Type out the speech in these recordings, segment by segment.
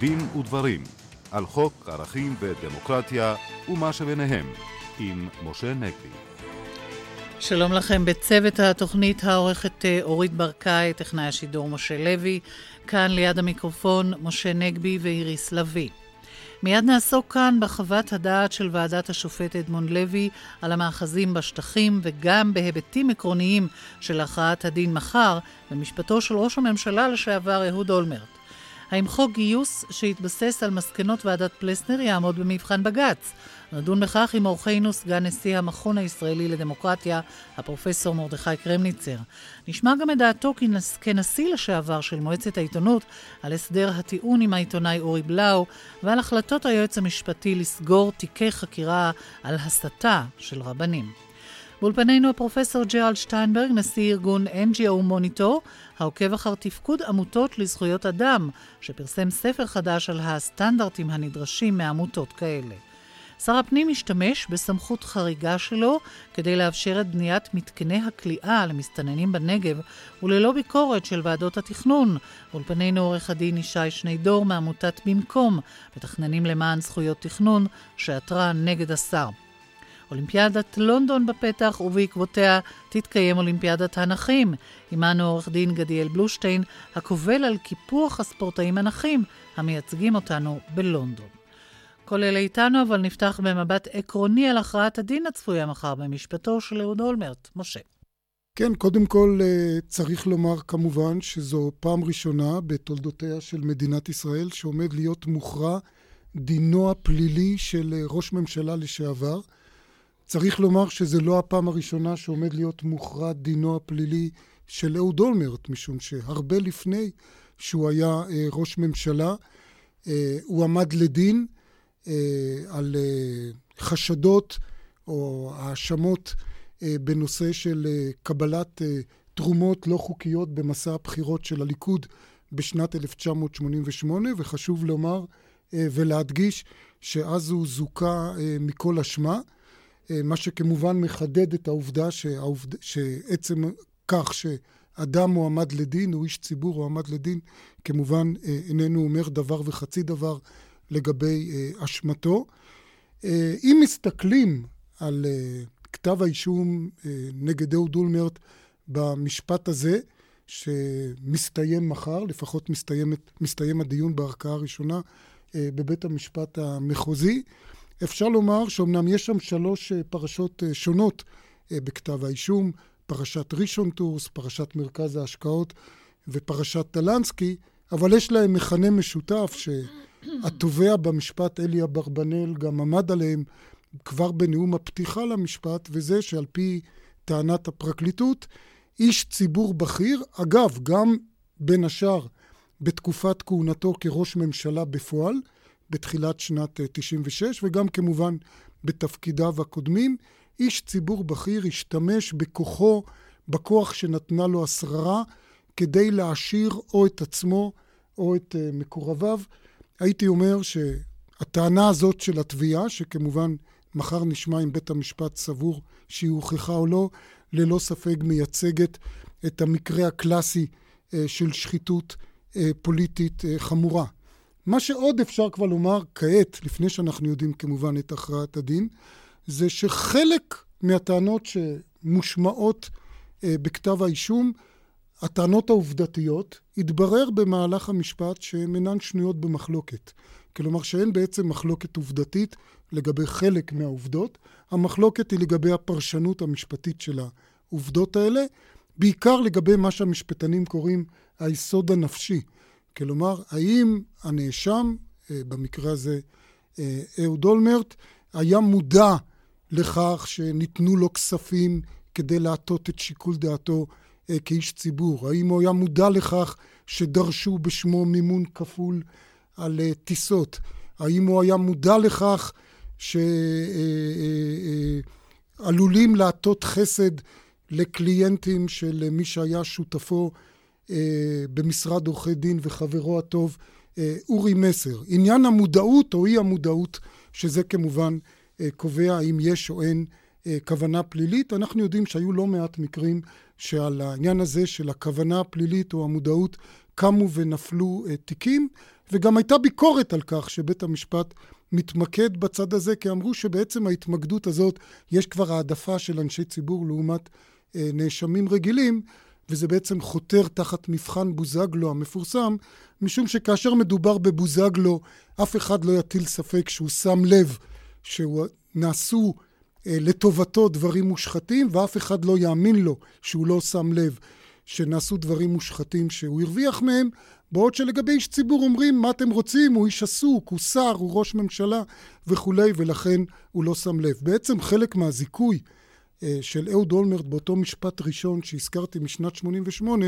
דין ודברים על חוק ערכים ודמוקרטיה ומה שביניהם עם משה נגבי. שלום לכם בצוות התוכנית העורכת אה, אורית ברקאי, טכנאי השידור משה לוי, כאן ליד המיקרופון משה נגבי ואיריס לביא. מיד נעסוק כאן בחוות הדעת של ועדת השופט אדמונד לוי על המאחזים בשטחים וגם בהיבטים עקרוניים של הכרעת הדין מחר במשפטו של ראש הממשלה לשעבר אהוד אולמרט. האם חוק גיוס שהתבסס על מסקנות ועדת פלסנר יעמוד במבחן בג"ץ? נדון בכך עם אורחנו סגן נשיא המכון הישראלי לדמוקרטיה, הפרופסור מרדכי קרמניצר. נשמע גם את דעתו כנשיא לשעבר של מועצת העיתונות על הסדר הטיעון עם העיתונאי אורי בלאו ועל החלטות היועץ המשפטי לסגור תיקי חקירה על הסתה של רבנים. באולפנינו הפרופסור ג'רלד שטיינברג, נשיא ארגון NGO מוניטור, העוקב אחר תפקוד עמותות לזכויות אדם, שפרסם ספר חדש על הסטנדרטים הנדרשים מעמותות כאלה. שר הפנים משתמש בסמכות חריגה שלו כדי לאפשר את בניית מתקני הכליאה למסתננים בנגב וללא ביקורת של ועדות התכנון. באולפנינו עורך הדין ישי שנידור מעמותת במקום, מתכננים למען זכויות תכנון, שעתרה נגד השר. אולימפיאדת לונדון בפתח, ובעקבותיה תתקיים אולימפיאדת הנכים. עמנו עורך דין גדיאל בלושטיין, הקובל על קיפוח הספורטאים הנכים המייצגים אותנו בלונדון. כל אלה איתנו, אבל נפתח במבט עקרוני על הכרעת הדין הצפויה מחר במשפטו של אהוד אולמרט. משה. כן, קודם כל אה, צריך לומר כמובן שזו פעם ראשונה בתולדותיה של מדינת ישראל שעומד להיות מוכרע דינו הפלילי של אה, ראש ממשלה לשעבר. צריך לומר שזו לא הפעם הראשונה שעומד להיות מוכרע דינו הפלילי של אהוד אולמרט, משום שהרבה לפני שהוא היה אה, ראש ממשלה, הוא עמד לדין. אה, על אה, חשדות או האשמות אה, בנושא של קבלת תרומות לא חוקיות במסע הבחירות של הליכוד בשנת 1988, וחשוב לומר ולהדגיש שאז הוא זוכה מכל אשמה, מה שכמובן מחדד את העובדה שהעובד... שעצם כך שאדם מועמד לדין, הוא איש ציבור מועמד לדין, כמובן איננו אומר דבר וחצי דבר לגבי uh, אשמתו. אם מסתכלים על כתב האישום נגד אהוד אולמרט במשפט הזה, שמסתיים מחר, לפחות מסתיימת, מסתיים הדיון בערכאה הראשונה בבית המשפט המחוזי, אפשר לומר שאומנם יש שם שלוש אה, פרשות אה, שונות אה, בכתב האישום, פרשת ראשון טורס, פרשת מרכז ההשקעות ופרשת טלנסקי, אבל יש להם מכנה משותף ש... התובע במשפט אלי אברבנאל גם עמד עליהם כבר בנאום הפתיחה למשפט, וזה שעל פי טענת הפרקליטות, איש ציבור בכיר, אגב, גם בין השאר בתקופת כהונתו כראש ממשלה בפועל, בתחילת שנת 96, אה, וגם כמובן בתפקידיו הקודמים, איש ציבור בכיר השתמש בכוחו, בכוח שנתנה לו השררה, כדי להעשיר או את עצמו או את אה, מקורביו. הייתי אומר שהטענה הזאת של התביעה, שכמובן מחר נשמע אם בית המשפט סבור שהיא הוכחה או לא, ללא ספק מייצגת את המקרה הקלאסי אה, של שחיתות פוליטית חמורה. מה שעוד אפשר כבר לומר כעת, לפני שאנחנו יודעים כמובן את הכרעת הדין, זה שחלק מהטענות שמושמעות בכתב האישום הטענות העובדתיות, התברר במהלך המשפט שהן אינן שנויות במחלוקת. כלומר שאין בעצם מחלוקת עובדתית לגבי חלק מהעובדות, המחלוקת היא לגבי הפרשנות המשפטית של העובדות האלה, בעיקר לגבי מה שהמשפטנים קוראים היסוד הנפשי. כלומר, האם הנאשם, אה, במקרה הזה אה, אהוד אולמרט, היה מודע לכך שניתנו לו כספים כדי להטות את שיקול דעתו אה, כאיש ציבור? האם הוא היה מודע לכך שדרשו בשמו מימון כפול על טיסות? האם הוא היה מודע לכך שעלולים להטות חסד לקליינטים של מי שהיה שותפו במשרד עורכי דין וחברו הטוב אורי מסר. עניין המודעות או אי המודעות, שזה כמובן קובע אם יש או אין כוונה פלילית. אנחנו יודעים שהיו לא מעט מקרים שעל העניין הזה של הכוונה הפלילית או המודעות קמו ונפלו תיקים, וגם הייתה ביקורת על כך שבית המשפט מתמקד בצד הזה, כי אמרו שבעצם ההתמקדות הזאת, יש כבר העדפה של אנשי ציבור לעומת אה, נאשמים רגילים, וזה בעצם חותר תחת מבחן בוזגלו המפורסם, משום שכאשר מדובר בבוזגלו, אף אחד לא יטיל ספק שהוא שם לב שנעשו אה, לטובתו דברים מושחתים, ואף אחד לא יאמין לו שהוא לא שם לב שנעשו דברים מושחתים שהוא הרוויח מהם, בעוד שלגבי איש ציבור אומרים, מה אתם רוצים? הוא איש עסוק, הוא שר, הוא ראש ממשלה וכולי, ולכן הוא לא שם לב. בעצם חלק מהזיכוי של אהוד אולמרט באותו משפט ראשון שהזכרתי משנת 88,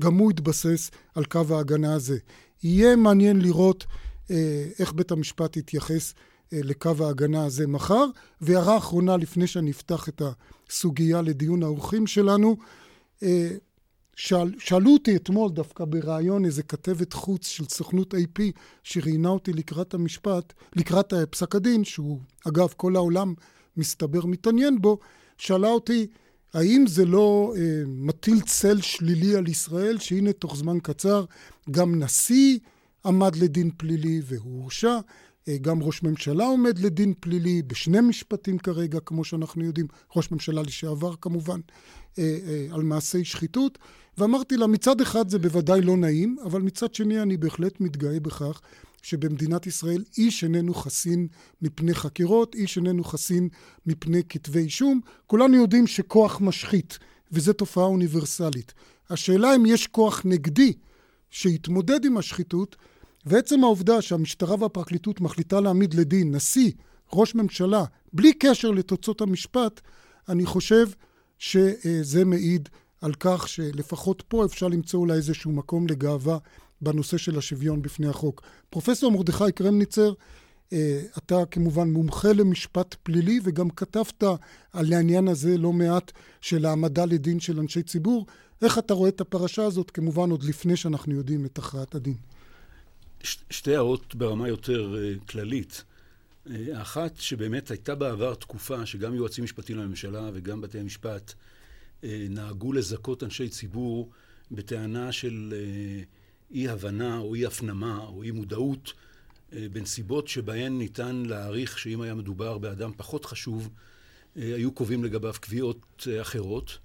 גם הוא התבסס על קו ההגנה הזה. יהיה מעניין לראות אה, איך בית המשפט יתייחס אה, לקו ההגנה הזה מחר. והערה אחרונה לפני שאני אפתח את הסוגיה לדיון האורחים שלנו, שאל, שאלו אותי אתמול דווקא בריאיון איזה כתבת חוץ של סוכנות AP שראיינה אותי לקראת המשפט, לקראת פסק הדין, שהוא אגב כל העולם מסתבר מתעניין בו, שאלה אותי האם זה לא אה, מטיל צל שלילי על ישראל, שהנה תוך זמן קצר גם נשיא עמד לדין פלילי והוא הורשע, אה, גם ראש ממשלה עומד לדין פלילי בשני משפטים כרגע, כמו שאנחנו יודעים, ראש ממשלה לשעבר כמובן, אה, אה, על מעשי שחיתות. ואמרתי לה, מצד אחד זה בוודאי לא נעים, אבל מצד שני אני בהחלט מתגאה בכך שבמדינת ישראל איש איננו חסין מפני חקירות, איש איננו חסין מפני כתבי אישום. כולנו יודעים שכוח משחית, וזו תופעה אוניברסלית. השאלה אם יש כוח נגדי שיתמודד עם השחיתות, ועצם העובדה שהמשטרה והפרקליטות מחליטה להעמיד לדין נשיא, ראש ממשלה, בלי קשר לתוצאות המשפט, אני חושב שזה מעיד על כך שלפחות פה אפשר למצוא אולי איזשהו מקום לגאווה בנושא של השוויון בפני החוק. פרופסור מרדכי קרמניצר, אה, אתה כמובן מומחה למשפט פלילי וגם כתבת על העניין הזה לא מעט של העמדה לדין של אנשי ציבור. איך אתה רואה את הפרשה הזאת, כמובן עוד לפני שאנחנו יודעים את הכרעת הדין? שתי הערות ברמה יותר uh, כללית. Uh, האחת, שבאמת הייתה בעבר תקופה שגם יועצים משפטיים לממשלה וגם בתי המשפט uh, נהגו לזכות אנשי ציבור בטענה של uh, אי הבנה או אי הפנמה או אי מודעות uh, בנסיבות שבהן ניתן להעריך שאם היה מדובר באדם פחות חשוב, uh, היו קובעים לגביו קביעות uh, אחרות.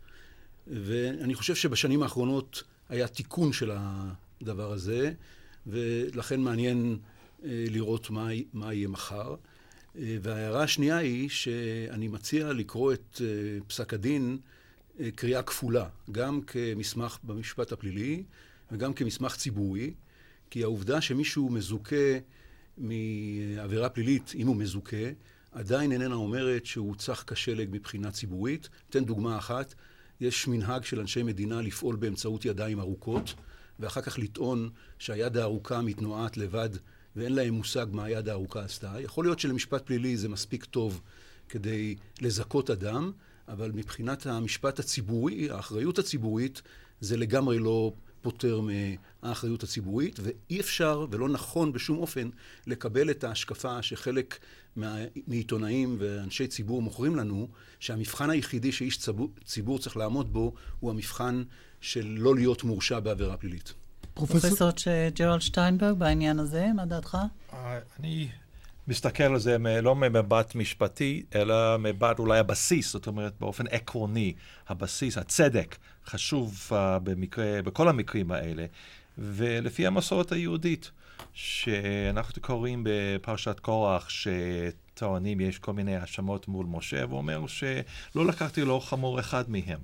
ואני חושב שבשנים האחרונות היה תיקון של הדבר הזה. ולכן מעניין אה, לראות מה, מה יהיה מחר. אה, וההערה השנייה היא שאני מציע לקרוא את אה, פסק הדין קריאה כפולה, גם כמסמך במשפט הפלילי וגם כמסמך ציבורי, כי העובדה שמישהו מזוכה מעבירה פלילית, אם הוא מזוכה, עדיין איננה אומרת שהוא צח כשלג מבחינה ציבורית. אתן דוגמה אחת, יש מנהג של אנשי מדינה לפעול באמצעות ידיים ארוכות. ואחר כך לטעון שהיד הארוכה מתנועת לבד ואין להם מושג מה היד הארוכה עשתה. יכול להיות שלמשפט פלילי זה מספיק טוב כדי לזכות אדם, אבל מבחינת המשפט הציבורי, האחריות הציבורית, זה לגמרי לא פותר מהאחריות הציבורית, ואי אפשר ולא נכון בשום אופן לקבל את ההשקפה שחלק מעיתונאים ואנשי ציבור מוכרים לנו, שהמבחן היחידי שאיש ציבור, ציבור צריך לעמוד בו הוא המבחן של לא להיות מורשע בעבירה פלילית. פרופסור ג'רלד שטיינברג, בעניין הזה, מה דעתך? אה, אני מסתכל על זה לא ממבט משפטי, אלא מבט אולי הבסיס, זאת אומרת, באופן עקרוני, הבסיס, הצדק, חשוב uh, במקרה, בכל המקרים האלה. ולפי המסורת היהודית, שאנחנו קוראים בפרשת קורח, שטוענים יש כל מיני האשמות מול משה, והוא אומר שלא לקחתי לו חמור אחד מהם.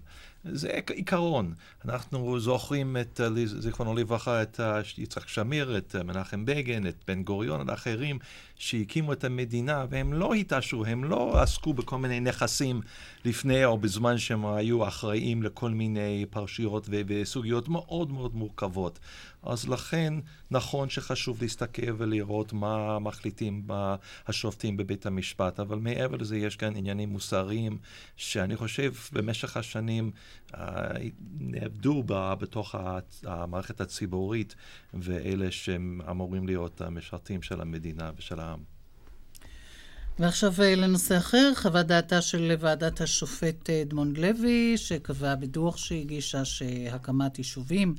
זה עיקרון. אנחנו זוכרים את, זיכרונו לברכה, את יצחק שמיר, את מנחם בגין, את בן גוריון, את האחרים שהקימו את המדינה, והם לא התעשרו, הם לא עסקו בכל מיני נכסים לפני או בזמן שהם היו אחראים לכל מיני פרשיות וסוגיות מאוד מאוד מורכבות. אז לכן נכון שחשוב להסתכל ולראות מה מחליטים השופטים בבית המשפט, אבל מעבר לזה יש כאן עניינים מוסריים שאני חושב במשך השנים אה, נאבדו בתוך המערכת הציבורית ואלה שהם אמורים להיות המשרתים של המדינה ושל העם. ועכשיו אה, לנושא אחר, חוות דעתה של ועדת השופט אה, אדמונד לוי, שקבעה בדוח שהגישה שהקמת יישובים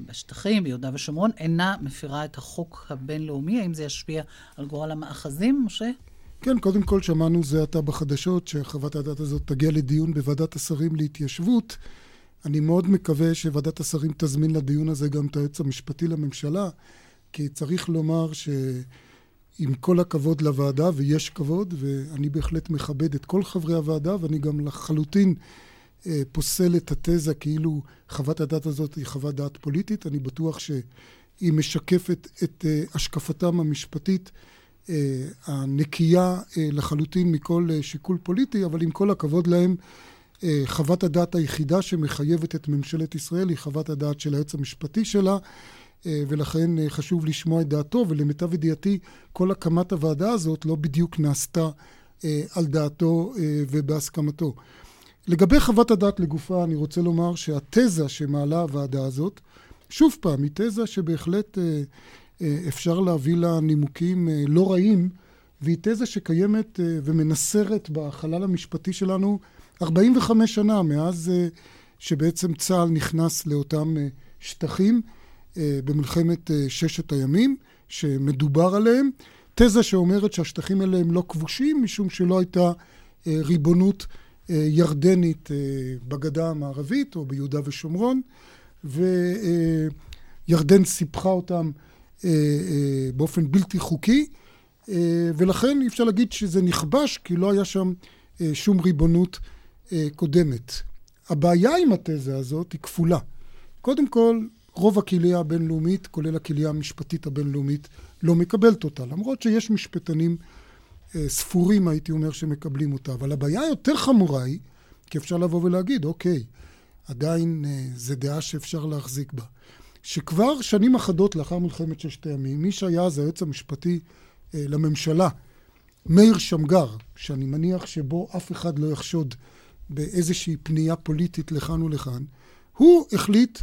בשטחים, ביהודה ושומרון, אינה מפירה את החוק הבינלאומי? האם זה ישפיע על גורל המאחזים, משה? כן, קודם כל שמענו זה עתה בחדשות שחוות הדעת הזאת תגיע לדיון בוועדת השרים להתיישבות. אני מאוד מקווה שוועדת השרים תזמין לדיון הזה גם את היועץ המשפטי לממשלה, כי צריך לומר שעם כל הכבוד לוועדה, ויש כבוד, ואני בהחלט מכבד את כל חברי הוועדה, ואני גם לחלוטין פוסל את התזה כאילו חוות הדעת הזאת היא חוות דעת פוליטית. אני בטוח שהיא משקפת את אה, השקפתם המשפטית אה, הנקייה לחלוטין מכל שיקול פוליטי, אבל עם כל הכבוד להם, חוות הדעת היחידה שמחייבת את ממשלת ישראל היא חוות הדעת של היועץ המשפטי שלה, ולכן חשוב לשמוע את דעתו, ולמיטב ידיעתי כל הקמת הוועדה הזאת לא בדיוק נעשתה על דעתו ובהסכמתו. לגבי חוות הדעת לגופה, אני רוצה לומר שהתזה שמעלה הוועדה הזאת, שוב פעם, היא תזה שבהחלט אה, אה, אפשר להביא לה נימוקים אה, לא רעים, והיא תזה שקיימת אה, ומנסרת בחלל המשפטי שלנו 45 שנה מאז אה, שבעצם צה"ל נכנס לאותם אה, שטחים אה, במלחמת אה, ששת הימים, שמדובר עליהם. תזה שאומרת שהשטחים האלה הם לא כבושים, משום שלא הייתה אה, ריבונות ירדנית אה, בגדה המערבית או ביהודה ושומרון, וירדן סיפחה אותם אה, אה, באופן בלתי חוקי, ולכן אי אפשר להגיד שזה נכבש, כי לא היה שם שום ריבונות קודמת. הבעיה עם התזה הזאת היא כפולה. קודם כל, רוב הקהילה הבינלאומית, כולל הקהילה המשפטית הבינלאומית, לא מקבלת אותה, למרות שיש משפטנים אה, ספורים, הייתי אומר, שמקבלים אותה. אבל הבעיה היותר חמורה היא, כי אפשר לבוא ולהגיד, אוקיי, עדיין אה, זו דעה שאפשר להחזיק בה. שכבר שנים אחדות לאחר מלחמת ששת הימים, מי שהיה אז היועץ המשפטי אה, לממשלה, מאיר שמגר, שאני מניח שבו אף אחד לא יחשוד באיזושהי פנייה פוליטית לכאן ולכאן, הוא החליט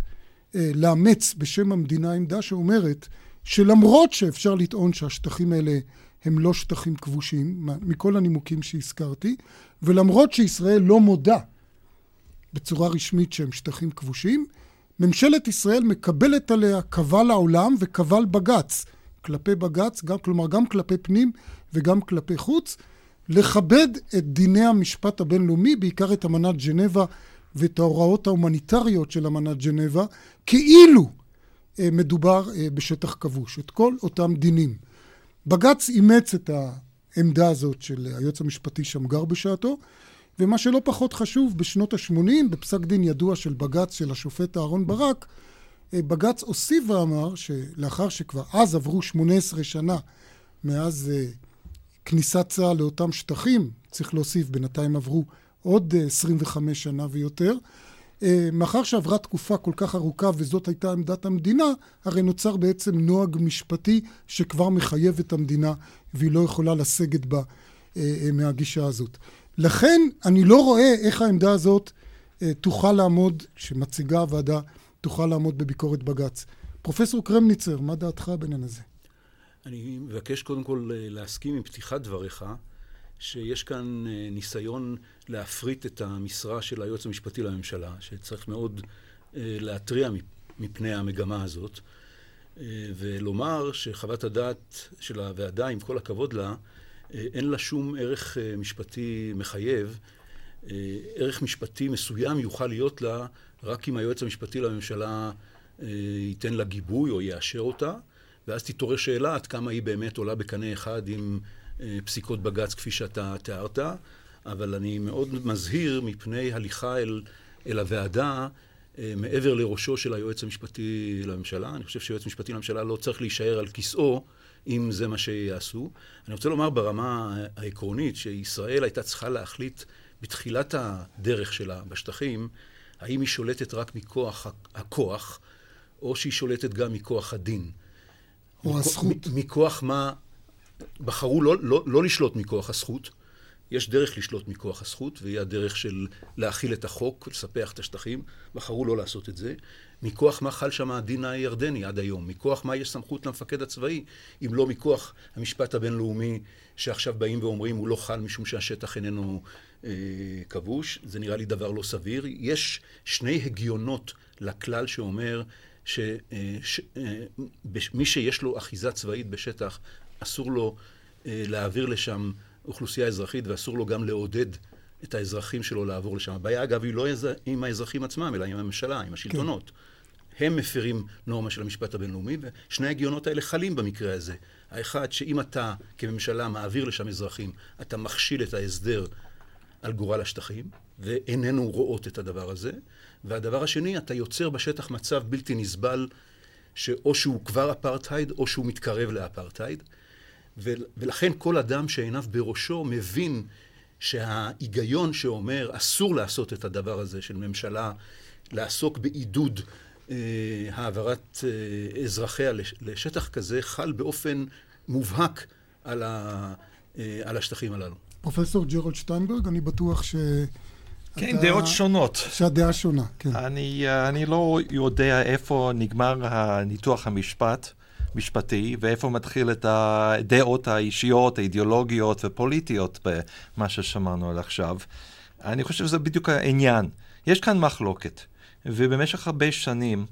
אה, לאמץ בשם המדינה עמדה שאומרת שלמרות שאפשר לטעון שהשטחים האלה הם לא שטחים כבושים, מכל הנימוקים שהזכרתי, ולמרות שישראל לא מודה בצורה רשמית שהם שטחים כבושים, ממשלת ישראל מקבלת עליה קבל העולם וקבל בג"ץ, כלפי בג"ץ, גם, כלומר גם כלפי פנים וגם כלפי חוץ, לכבד את דיני המשפט הבינלאומי, בעיקר את אמנת ג'נבה ואת ההוראות ההומניטריות של אמנת ג'נבה, כאילו אה, מדובר אה, בשטח כבוש, את כל אותם דינים. בג"ץ אימץ את העמדה הזאת של היועץ המשפטי שמגר בשעתו, ומה שלא פחות חשוב, בשנות ה-80, בפסק דין ידוע של בג"ץ של השופט אהרן ברק, אה, בג"ץ הוסיף ואמר שלאחר שכבר אז עברו 18 שנה מאז אה, כניסת צה"ל לאותם שטחים, צריך להוסיף, בינתיים עברו עוד 25 אה, שנה ויותר, מאחר שעברה תקופה כל כך ארוכה וזאת הייתה עמדת המדינה, הרי נוצר בעצם נוהג משפטי שכבר מחייב את המדינה והיא לא יכולה לסגת בה אה, אה, מהגישה הזאת. לכן אני לא רואה איך העמדה הזאת תוכל לעמוד, שמציגה הוועדה, תוכל לעמוד בביקורת בג"ץ. פרופסור קרמניצר, מה דעתך בעניין הזה? אני מבקש קודם כל להסכים עם פתיחת דבריך. שיש כאן אה, ניסיון להפריט את המשרה של היועץ המשפטי לממשלה, שצריך מאוד אה, להתריע מפני המגמה הזאת, אה, ולומר שחוות הדעת של הוועדה, עם כל הכבוד לה, אין לה שום ערך משפטי מחייב. ערך משפטי מסוים יוכל להיות לה רק אם היועץ המשפטי לממשלה ייתן לה גיבוי או יאשר אותה, ואז תתעורר שאלה עד כמה היא באמת עולה בקנה אחד עם פסיקות בג"ץ כפי שאתה תיארת, אבל אני מאוד מזהיר מפני הליכה אל, אל הוועדה אה, מעבר לראשו של היועץ המשפטי לממשלה. אני חושב שהיועץ המשפטי לממשלה לא צריך להישאר על כיסאו אם זה מה שיעשו. אני רוצה לומר ברמה העקרונית שישראל הייתה צריכה להחליט בתחילת הדרך שלה בשטחים, האם היא שולטת רק מכוח הכוח, או שהיא שולטת גם מכוח הדין. או הזכות. מכוח מה בחרו לא, לא, לא לשלוט מכוח הזכות. יש דרך לשלוט מכוח הזכות, והיא הדרך של להכיל את החוק, לספח את השטחים. בחרו לא לעשות את זה. מכוח מה חל שם הדין הירדני עד היום? מכוח מה יש סמכות למפקד הצבאי, אם לא מכוח המשפט הבינלאומי שעכשיו באים ואומרים הוא לא חל משום שהשטח איננו אה, כבוש? זה נראה לי דבר לא סביר. יש שני הגיונות לכלל שאומר שמי שיש לו אחיזה צבאית בשטח, אסור לו להעביר לשם אוכלוסייה אזרחית ואסור לו גם לעודד את האזרחים שלו לעבור לשם. הבעיה, אגב, היא לא עם האזרחים עצמם, אלא עם הממשלה, עם השלטונות. כן. הם מפרים נורמה של המשפט הבינלאומי, ושני ההגיונות האלה חלים במקרה הזה. האחד, שאם אתה כממשלה מעביר לשם אזרחים, אתה מכשיל את ההסדר על גורל השטחים, ואיננו רואות את הדבר הזה. והדבר השני, אתה יוצר בשטח מצב בלתי נסבל, שאו שהוא כבר אפרטהייד, או שהוא מתקרב לאפרטהייד. ולכן כל אדם שעיניו בראשו מבין שההיגיון שאומר אסור לעשות את הדבר הזה של ממשלה לעסוק בעידוד אה, העברת אה, אזרחיה לש, לשטח כזה חל באופן מובהק על, ה, אה, על השטחים הללו. פרופסור ג'רולד שטיינברג, אני בטוח ש... כן, אתה... דעות שונות. שהדעה שונה, כן. אני, אה, אני לא יודע איפה נגמר הניתוח המשפט. משפטי, ואיפה מתחיל את הדעות האישיות, האידיאולוגיות ופוליטיות במה ששמענו עד עכשיו. אני חושב שזה בדיוק העניין. יש כאן מחלוקת, ובמשך הרבה שנים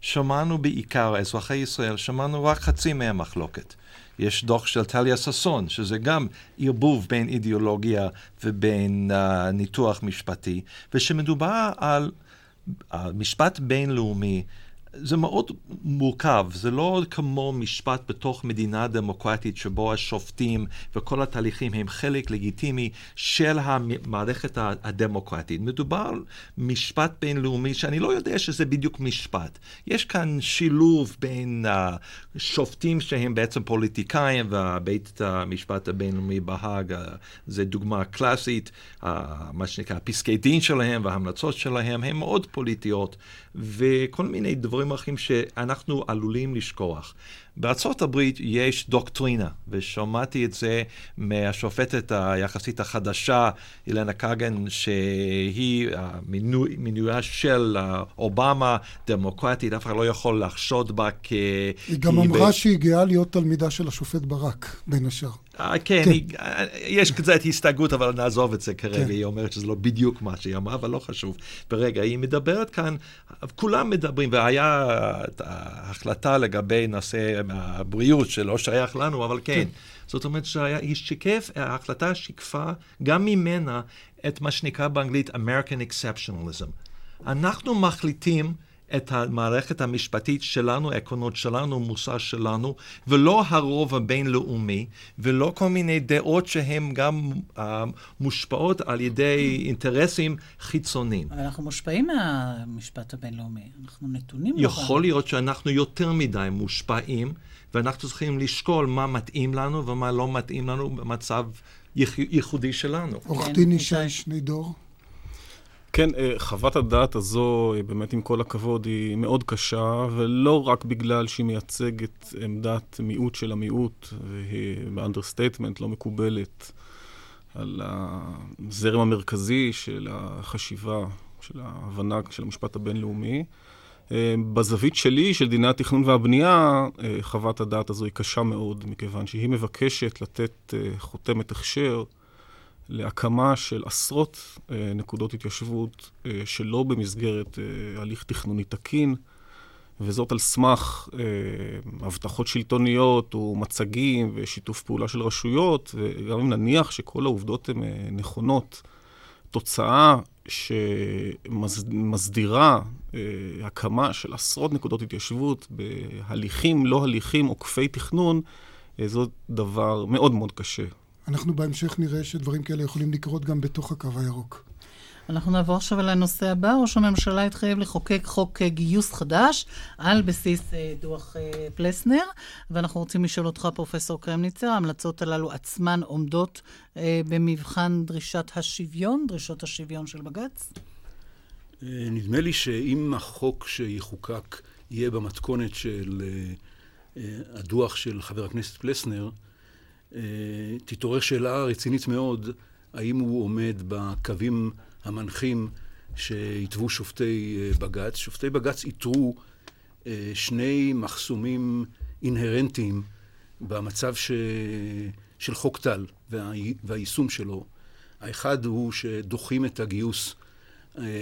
שמענו בעיקר, אזרחי ישראל, שמענו רק חצי מהמחלוקת. יש דוח של טליה ששון, שזה גם ערבוב בין אידיאולוגיה ובין uh, ניתוח משפטי, ושמדובר על uh, משפט בינלאומי זה מאוד מורכב, זה לא כמו משפט בתוך מדינה דמוקרטית שבו השופטים וכל התהליכים הם חלק לגיטימי של המערכת הדמוקרטית. מדובר משפט בינלאומי שאני לא יודע שזה בדיוק משפט. יש כאן שילוב בין השופטים שהם בעצם פוליטיקאים ובית המשפט הבינלאומי בהאג זה דוגמה קלאסית, מה שנקרא פסקי דין שלהם וההמלצות שלהם הן מאוד פוליטיות וכל מיני דברים דברים אחרים שאנחנו עלולים לשכוח. בארצות הברית יש דוקטרינה, ושמעתי את זה מהשופטת היחסית החדשה, אילנה קאגן, שהיא מינוי, מינויה של אובמה, דמוקרטית, אף אחד לא יכול לחשוד בה כ... היא גם אמרה ב... שהיא גאה להיות תלמידה של השופט ברק, בין השאר. אה, כן, כן. היא, אה, יש קצת הסתייגות, אבל נעזוב את זה כרגע. כן. היא אומרת שזה לא בדיוק מה שהיא אמרה, אבל לא חשוב. ברגע, היא מדברת כאן, כולם מדברים, והיה החלטה לגבי נושא הבריאות שלא שייך לנו, אבל כן. כן. זאת אומרת שהיא שיקף, ההחלטה שיקפה גם ממנה את מה שנקרא באנגלית American Exceptionalism. אנחנו מחליטים את המערכת המשפטית שלנו, העקרונות שלנו, מוסר שלנו, ולא הרוב הבינלאומי, ולא כל מיני דעות שהן גם uh, מושפעות על ידי אינטרסים חיצוניים. אבל אנחנו מושפעים מהמשפט הבינלאומי, אנחנו נתונים... יכול להיות שאנחנו יותר מדי מושפעים, ואנחנו צריכים לשקול מה מתאים לנו ומה לא מתאים לנו במצב ייחודי שלנו. עורך דין ישי שנידור. כן, אה, חוות הדעת הזו, אה, באמת עם כל הכבוד, היא מאוד קשה, ולא רק בגלל שהיא מייצגת עמדת מיעוט של המיעוט, והיא ב understatement לא מקובלת על הזרם המרכזי של החשיבה, של ההבנה של המשפט הבינלאומי. אה, בזווית שלי, של דיני התכנון והבנייה, חוות הדעת הזו היא קשה מאוד, מכיוון שהיא מבקשת לתת חותמת הכשר להקמה של עשרות אה, נקודות התיישבות אה, שלא במסגרת אה, הליך תכנוני תקין, וזאת על סמך אה, הבטחות שלטוניות ומצגים ושיתוף פעולה של רשויות, וגם אם נניח שכל העובדות הן אה, נכונות, תוצאה שמסדירה אה, הקמה של עשרות נקודות התיישבות בהליכים, לא הליכים עוקפי תכנון, אה, זאת דבר מאוד מאוד קשה. אנחנו בהמשך נראה שדברים כאלה יכולים לקרות גם בתוך הקו הירוק. אנחנו נעבור עכשיו לנושא הבא. ראש הממשלה התחייב לחוקק חוק גיוס חדש על בסיס אה, דוח אה, פלסנר, ואנחנו רוצים לשאול אותך, פרופסור קרמניצר, ההמלצות הללו עצמן עומדות אה, במבחן דרישת השוויון, דרישות השוויון של בג"ץ? נדמה לי שאם החוק שיחוקק יהיה במתכונת של הדוח של חבר הכנסת פלסנר, אה, תתעורר שאלה רצינית מאוד, האם הוא עומד בקווים המנחים שהתוו שופטי אה, בג"ץ. שופטי בג"ץ איתרו אה, שני מחסומים אינהרנטיים במצב ש... של חוק טל וה... והיישום שלו. האחד הוא שדוחים את הגיוס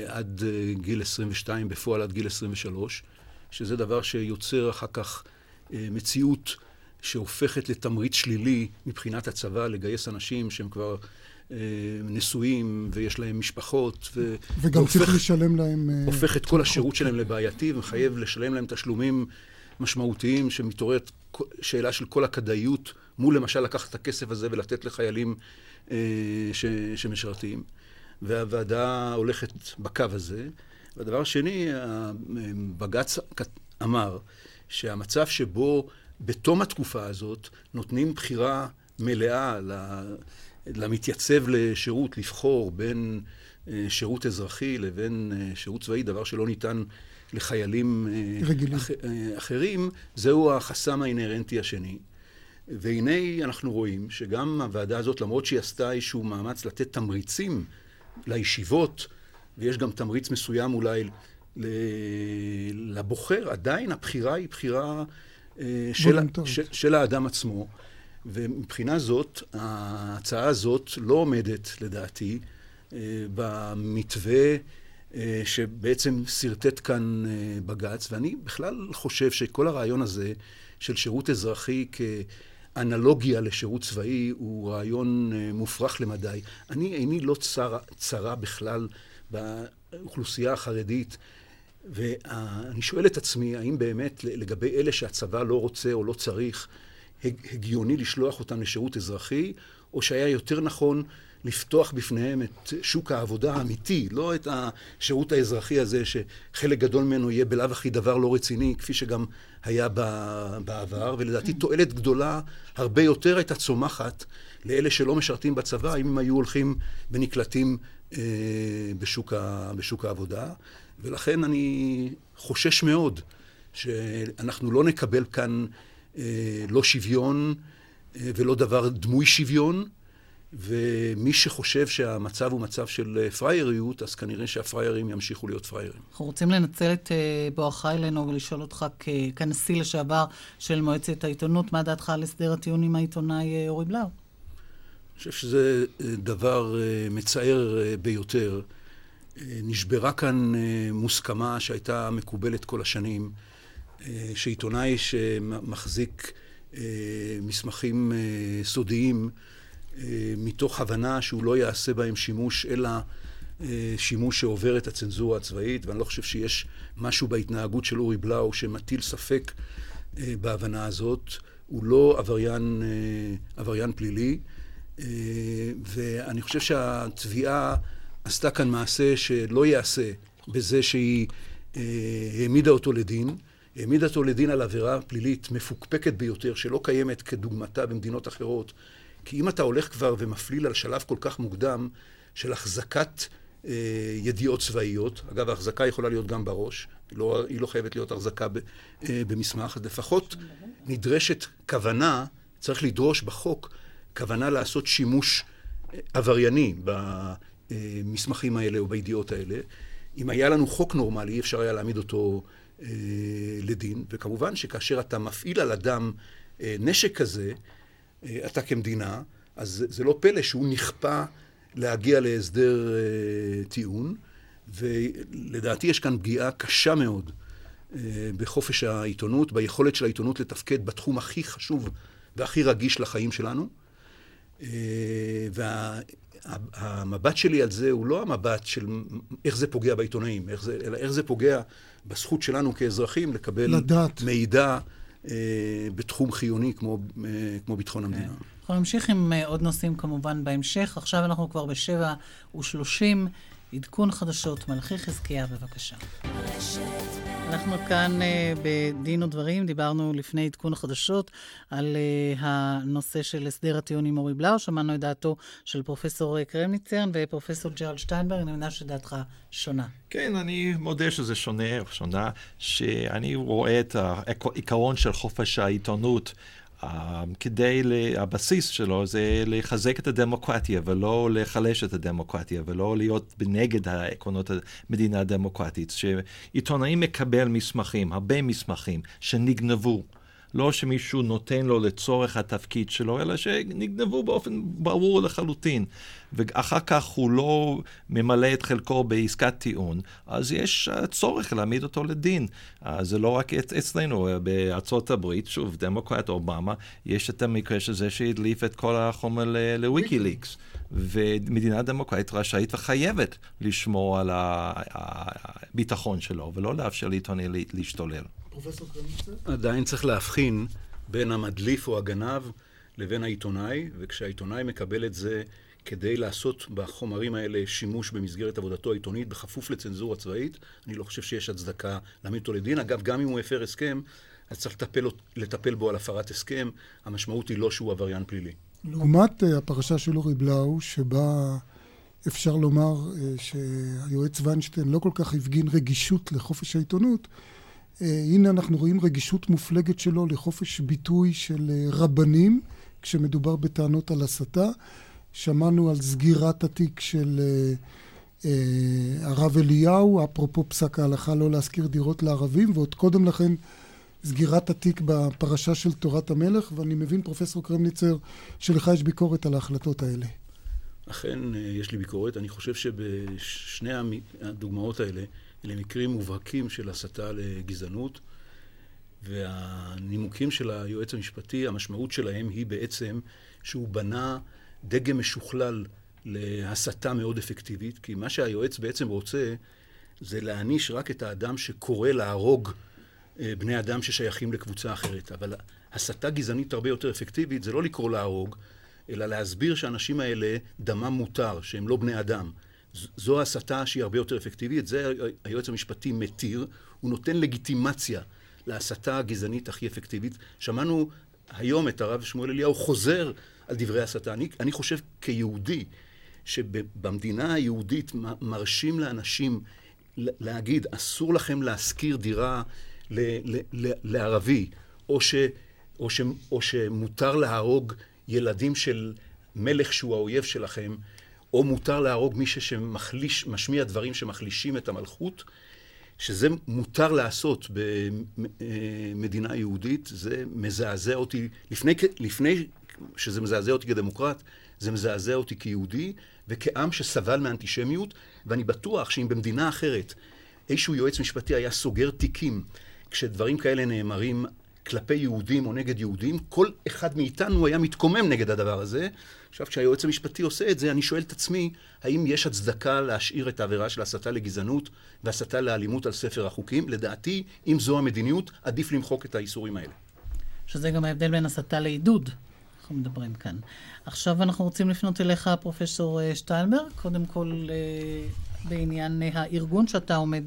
עד גיל 22, בפועל עד גיל 23, שזה דבר שיוצר אחר כך אה, מציאות שהופכת לתמריץ שלילי מבחינת הצבא לגייס אנשים שהם כבר אה, נשואים ויש להם משפחות. ו... וגם והופך, צריך לשלם להם... אה, הופך את כל השירות שלהם לבעייתי ומחייב לשלם להם תשלומים משמעותיים שמתעוררת שאלה של כל הכדאיות מול למשל לקחת את הכסף הזה ולתת לחיילים אה, ש... שמשרתים. והוועדה הולכת בקו הזה. והדבר השני, בג"ץ אמר שהמצב שבו בתום התקופה הזאת נותנים בחירה מלאה למתייצב לשירות לבחור בין אה, שירות אזרחי לבין אה, שירות צבאי, דבר שלא ניתן לחיילים אה, אח, אחרים, זהו החסם האינהרנטי השני. והנה אנחנו רואים שגם הוועדה הזאת, למרות שהיא עשתה איזשהו מאמץ לתת תמריצים לישיבות, ויש גם תמריץ מסוים אולי לבוחר, עדיין הבחירה היא בחירה של, של, של האדם עצמו. ומבחינה זאת, ההצעה הזאת לא עומדת, לדעתי, אה, במתווה אה, שבעצם שרטט כאן אה, בג"ץ, ואני בכלל חושב שכל הרעיון הזה של שירות אזרחי כאנלוגיה לשירות צבאי הוא רעיון מופרך למדי. אני איני לא צרה, צרה בכלל באוכלוסייה החרדית. ואני שואל את עצמי, האם באמת לגבי אלה שהצבא לא רוצה או לא צריך, הגיוני לשלוח אותם לשירות אזרחי, או שהיה יותר נכון לפתוח בפניהם את שוק העבודה האמיתי, לא את השירות האזרחי הזה, שחלק גדול ממנו יהיה בלאו הכי דבר לא רציני, כפי שגם היה בעבר, ולדעתי תועלת גדולה הרבה יותר הייתה צומחת לאלה שלא משרתים בצבא, אם הם היו הולכים ונקלטים אה, בשוק, בשוק העבודה. ולכן אני חושש מאוד שאנחנו לא נקבל כאן אה, לא שוויון אה, ולא דבר דמוי שוויון, ומי שחושב שהמצב הוא מצב של אה, פרייריות, אז כנראה שהפריירים ימשיכו להיות פריירים. אנחנו רוצים לנצל את בואך אלינו ולשאול אותך כנשיא לשעבר של מועצת העיתונות, מה דעתך על הסדר הטיעון עם העיתונאי אורי בלאו? אני חושב שזה דבר מצער ביותר. נשברה כאן מוסכמה שהייתה מקובלת כל השנים. אה, שעיתונאי שמחזיק אה, מסמכים אה, סודיים מתוך הבנה שהוא לא יעשה בהם שימוש אלא שימוש שעובר את הצנזורה הצבאית, ואני לא חושב שיש משהו בהתנהגות של אורי בלאו שמטיל ספק בהבנה הזאת. הוא לא עבריין, עבריין פלילי, ואני חושב שהתביעה עשתה כאן מעשה שלא ייעשה בזה שהיא העמידה אותו לדין. העמידה אותו לדין על עבירה פלילית מפוקפקת ביותר, שלא קיימת כדוגמתה במדינות אחרות. כי אם אתה הולך כבר ומפליל על שלב כל כך מוקדם של החזקת אה, ידיעות צבאיות, אגב, ההחזקה יכולה להיות גם בראש, היא לא, היא לא חייבת להיות החזקה ב, אה, במסמך, לפחות נדרשת כוונה, צריך לדרוש בחוק כוונה לעשות שימוש אה, עברייני במסמכים האלה או בידיעות האלה. אם היה לנו חוק נורמלי, אי אפשר היה להעמיד אותו אה, לדין, וכמובן שכאשר אתה מפעיל על אדם אה, נשק כזה, אה, אתה כמדינה, אז זה לא פלא שהוא נכפה להגיע להסדר טיעון, ולדעתי יש כאן פגיעה קשה מאוד בחופש העיתונות, ביכולת של העיתונות לתפקד בתחום הכי חשוב והכי רגיש לחיים שלנו. והמבט שלי על זה הוא לא המבט של איך זה פוגע בעיתונאים, איך זה, אלא איך זה פוגע בזכות שלנו כאזרחים לקבל לדעת. מידע אה, בתחום חיוני כמו, אה, כמו ביטחון כן. המדינה. אנחנו נמשיך עם אה, עוד נושאים כמובן בהמשך. עכשיו אנחנו כבר בשבע ושלושים. עדכון חדשות, מלכי חזקיה, בבקשה. אנחנו כאן uh, בדין ודברים, דיברנו לפני עדכון החדשות על uh, הנושא של הסדר הטיעון עם אורי בלאו, שמענו את דעתו של פרופסור קרמניצרן ופרופסור ג'רלד שטיינברג, אני מבינה שדעתך שונה. כן, אני מודה שזה שונה, שונה, שאני רואה את העיקרון של חופש העיתונות. Um, כדי. הבסיס שלו זה לחזק את הדמוקרטיה ולא לחלש את הדמוקרטיה ולא להיות בנגד העקרונות המדינה הדמוקרטית. שעיתונאים מקבל מסמכים, הרבה מסמכים, שנגנבו. לא שמישהו נותן לו לצורך התפקיד שלו, אלא שנגנבו באופן ברור לחלוטין. ואחר כך הוא לא ממלא את חלקו בעסקת טיעון, אז יש צורך להעמיד אותו לדין. זה לא רק אצלנו, בארצות הברית, שוב, דמוקרט אובמה, יש את המקרה של זה שהדליף את כל החומר לוויקיליקס. ומדינה דמוקרטית רשאית וחייבת לשמור על הביטחון שלו, ולא לאפשר לעיתונאי להשתולל. פרופסור קרניצר? עדיין צריך להבחין בין המדליף או הגנב לבין העיתונאי, וכשהעיתונאי מקבל את זה כדי לעשות בחומרים האלה שימוש במסגרת עבודתו העיתונית, בכפוף לצנזורה צבאית, אני לא חושב שיש הצדקה להעמיד אותו לדין. אגב, גם אם הוא הפר הסכם, אז צריך לטפל, לטפל בו על הפרת הסכם. המשמעות היא לא שהוא עבריין פלילי. לעומת אה, הפרשה של אורי בלאו, שבה אפשר לומר אה, שהיועץ ויינשטיין לא כל כך הפגין רגישות לחופש העיתונות, הנה אנחנו רואים רגישות מופלגת שלו לחופש ביטוי של רבנים, כשמדובר בטענות על הסתה. שמענו על סגירת התיק של הרב אליהו, אפרופו פסק ההלכה לא להשכיר דירות לערבים, ועוד קודם לכן סגירת התיק בפרשה של תורת המלך, ואני מבין, פרופסור קרמניצר, שלך יש ביקורת על ההחלטות האלה. אכן, אה, יש לי ביקורת. אני חושב שבשני הדוגמאות האלה, אלה מקרים מובהקים של הסתה לגזענות, והנימוקים של היועץ המשפטי, המשמעות שלהם היא בעצם שהוא בנה דגם משוכלל להסתה מאוד אפקטיבית, כי מה שהיועץ בעצם רוצה זה להעניש רק את האדם שקורא להרוג אה, בני אדם ששייכים לקבוצה אחרת. אבל הסתה גזענית הרבה יותר אפקטיבית זה לא לקרוא להרוג, אלא להסביר שהאנשים האלה דמם מותר, שהם לא בני אדם. זו הסתה שהיא הרבה יותר אפקטיבית, זה היועץ המשפטי מתיר, הוא נותן לגיטימציה להסתה הגזענית הכי אפקטיבית. שמענו היום את הרב שמואל אליהו חוזר על דברי הסתה. אני, אני חושב כיהודי, שבמדינה היהודית מרשים לאנשים להגיד, אסור לכם להשכיר דירה ל, ל, לערבי, או, ש, או, ש, או שמותר להרוג ילדים של מלך שהוא האויב שלכם, או מותר להרוג מישהו שמחליש, משמיע דברים שמחלישים את המלכות, שזה מותר לעשות במדינה יהודית, זה מזעזע אותי, לפני, לפני שזה מזעזע אותי כדמוקרט, זה מזעזע אותי כיהודי וכעם שסבל מאנטישמיות, ואני בטוח שאם במדינה אחרת איזשהו יועץ משפטי היה סוגר תיקים כשדברים כאלה נאמרים כלפי יהודים או נגד יהודים, כל אחד מאיתנו היה מתקומם נגד הדבר הזה. עכשיו, כשהיועץ המשפטי עושה את זה, אני שואל את עצמי, האם יש הצדקה להשאיר את העבירה של הסתה לגזענות והסתה לאלימות על ספר החוקים? לדעתי, אם זו המדיניות, עדיף למחוק את האיסורים האלה. שזה גם ההבדל בין הסתה לעידוד, אנחנו מדברים כאן. עכשיו אנחנו רוצים לפנות אליך, פרופסור אה, שטיינברג, קודם כל אה, בעניין אה, הארגון שאתה עומד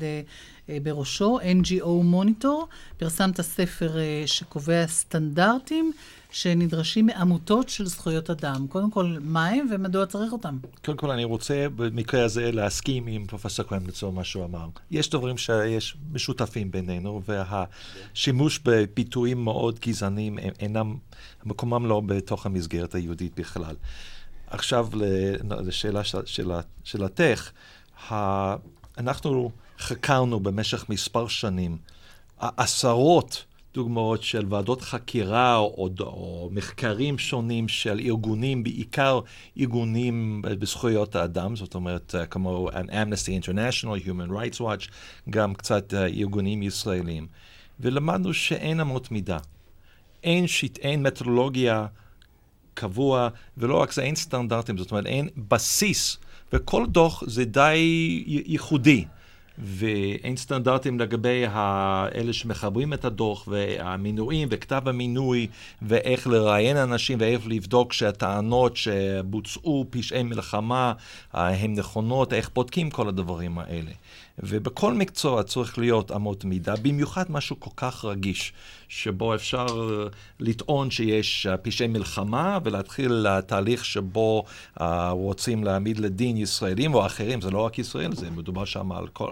בראשו, NGO Monitor, פרסמת ספר שקובע סטנדרטים שנדרשים מעמותות של זכויות אדם. קודם כל, מה הם ומדוע צריך אותם? קודם כל, אני רוצה במקרה הזה להסכים עם פרופסור קרמניצר, מה שהוא אמר. יש דברים שיש משותפים בינינו, והשימוש בביטויים מאוד גזעניים אינם, מקומם לא בתוך המסגרת היהודית בכלל. עכשיו לשאלה שאלתך, אנחנו חקרנו במשך מספר שנים עשרות דוגמאות של ועדות חקירה או, או מחקרים שונים של ארגונים, בעיקר ארגונים בזכויות האדם, זאת אומרת, כמו Amnesty International, Human Rights Watch, גם קצת ארגונים ישראלים, ולמדנו שאין אמות מידה. אין, שיט, אין מתודולוגיה קבוע, ולא רק זה, אין סטנדרטים, זאת אומרת, אין בסיס, וכל דוח זה די ייחודי. ואין סטנדרטים לגבי אלה שמחברים את הדוח והמינויים וכתב המינוי ואיך לראיין אנשים ואיך לבדוק שהטענות שבוצעו פשעי מלחמה אה, הן נכונות, איך בודקים כל הדברים האלה. ובכל מקצוע צריך להיות אמות מידה, במיוחד משהו כל כך רגיש, שבו אפשר לטעון שיש פשעי מלחמה ולהתחיל תהליך שבו uh, רוצים להעמיד לדין ישראלים או אחרים, זה לא רק ישראל, זה מדובר שם על כל,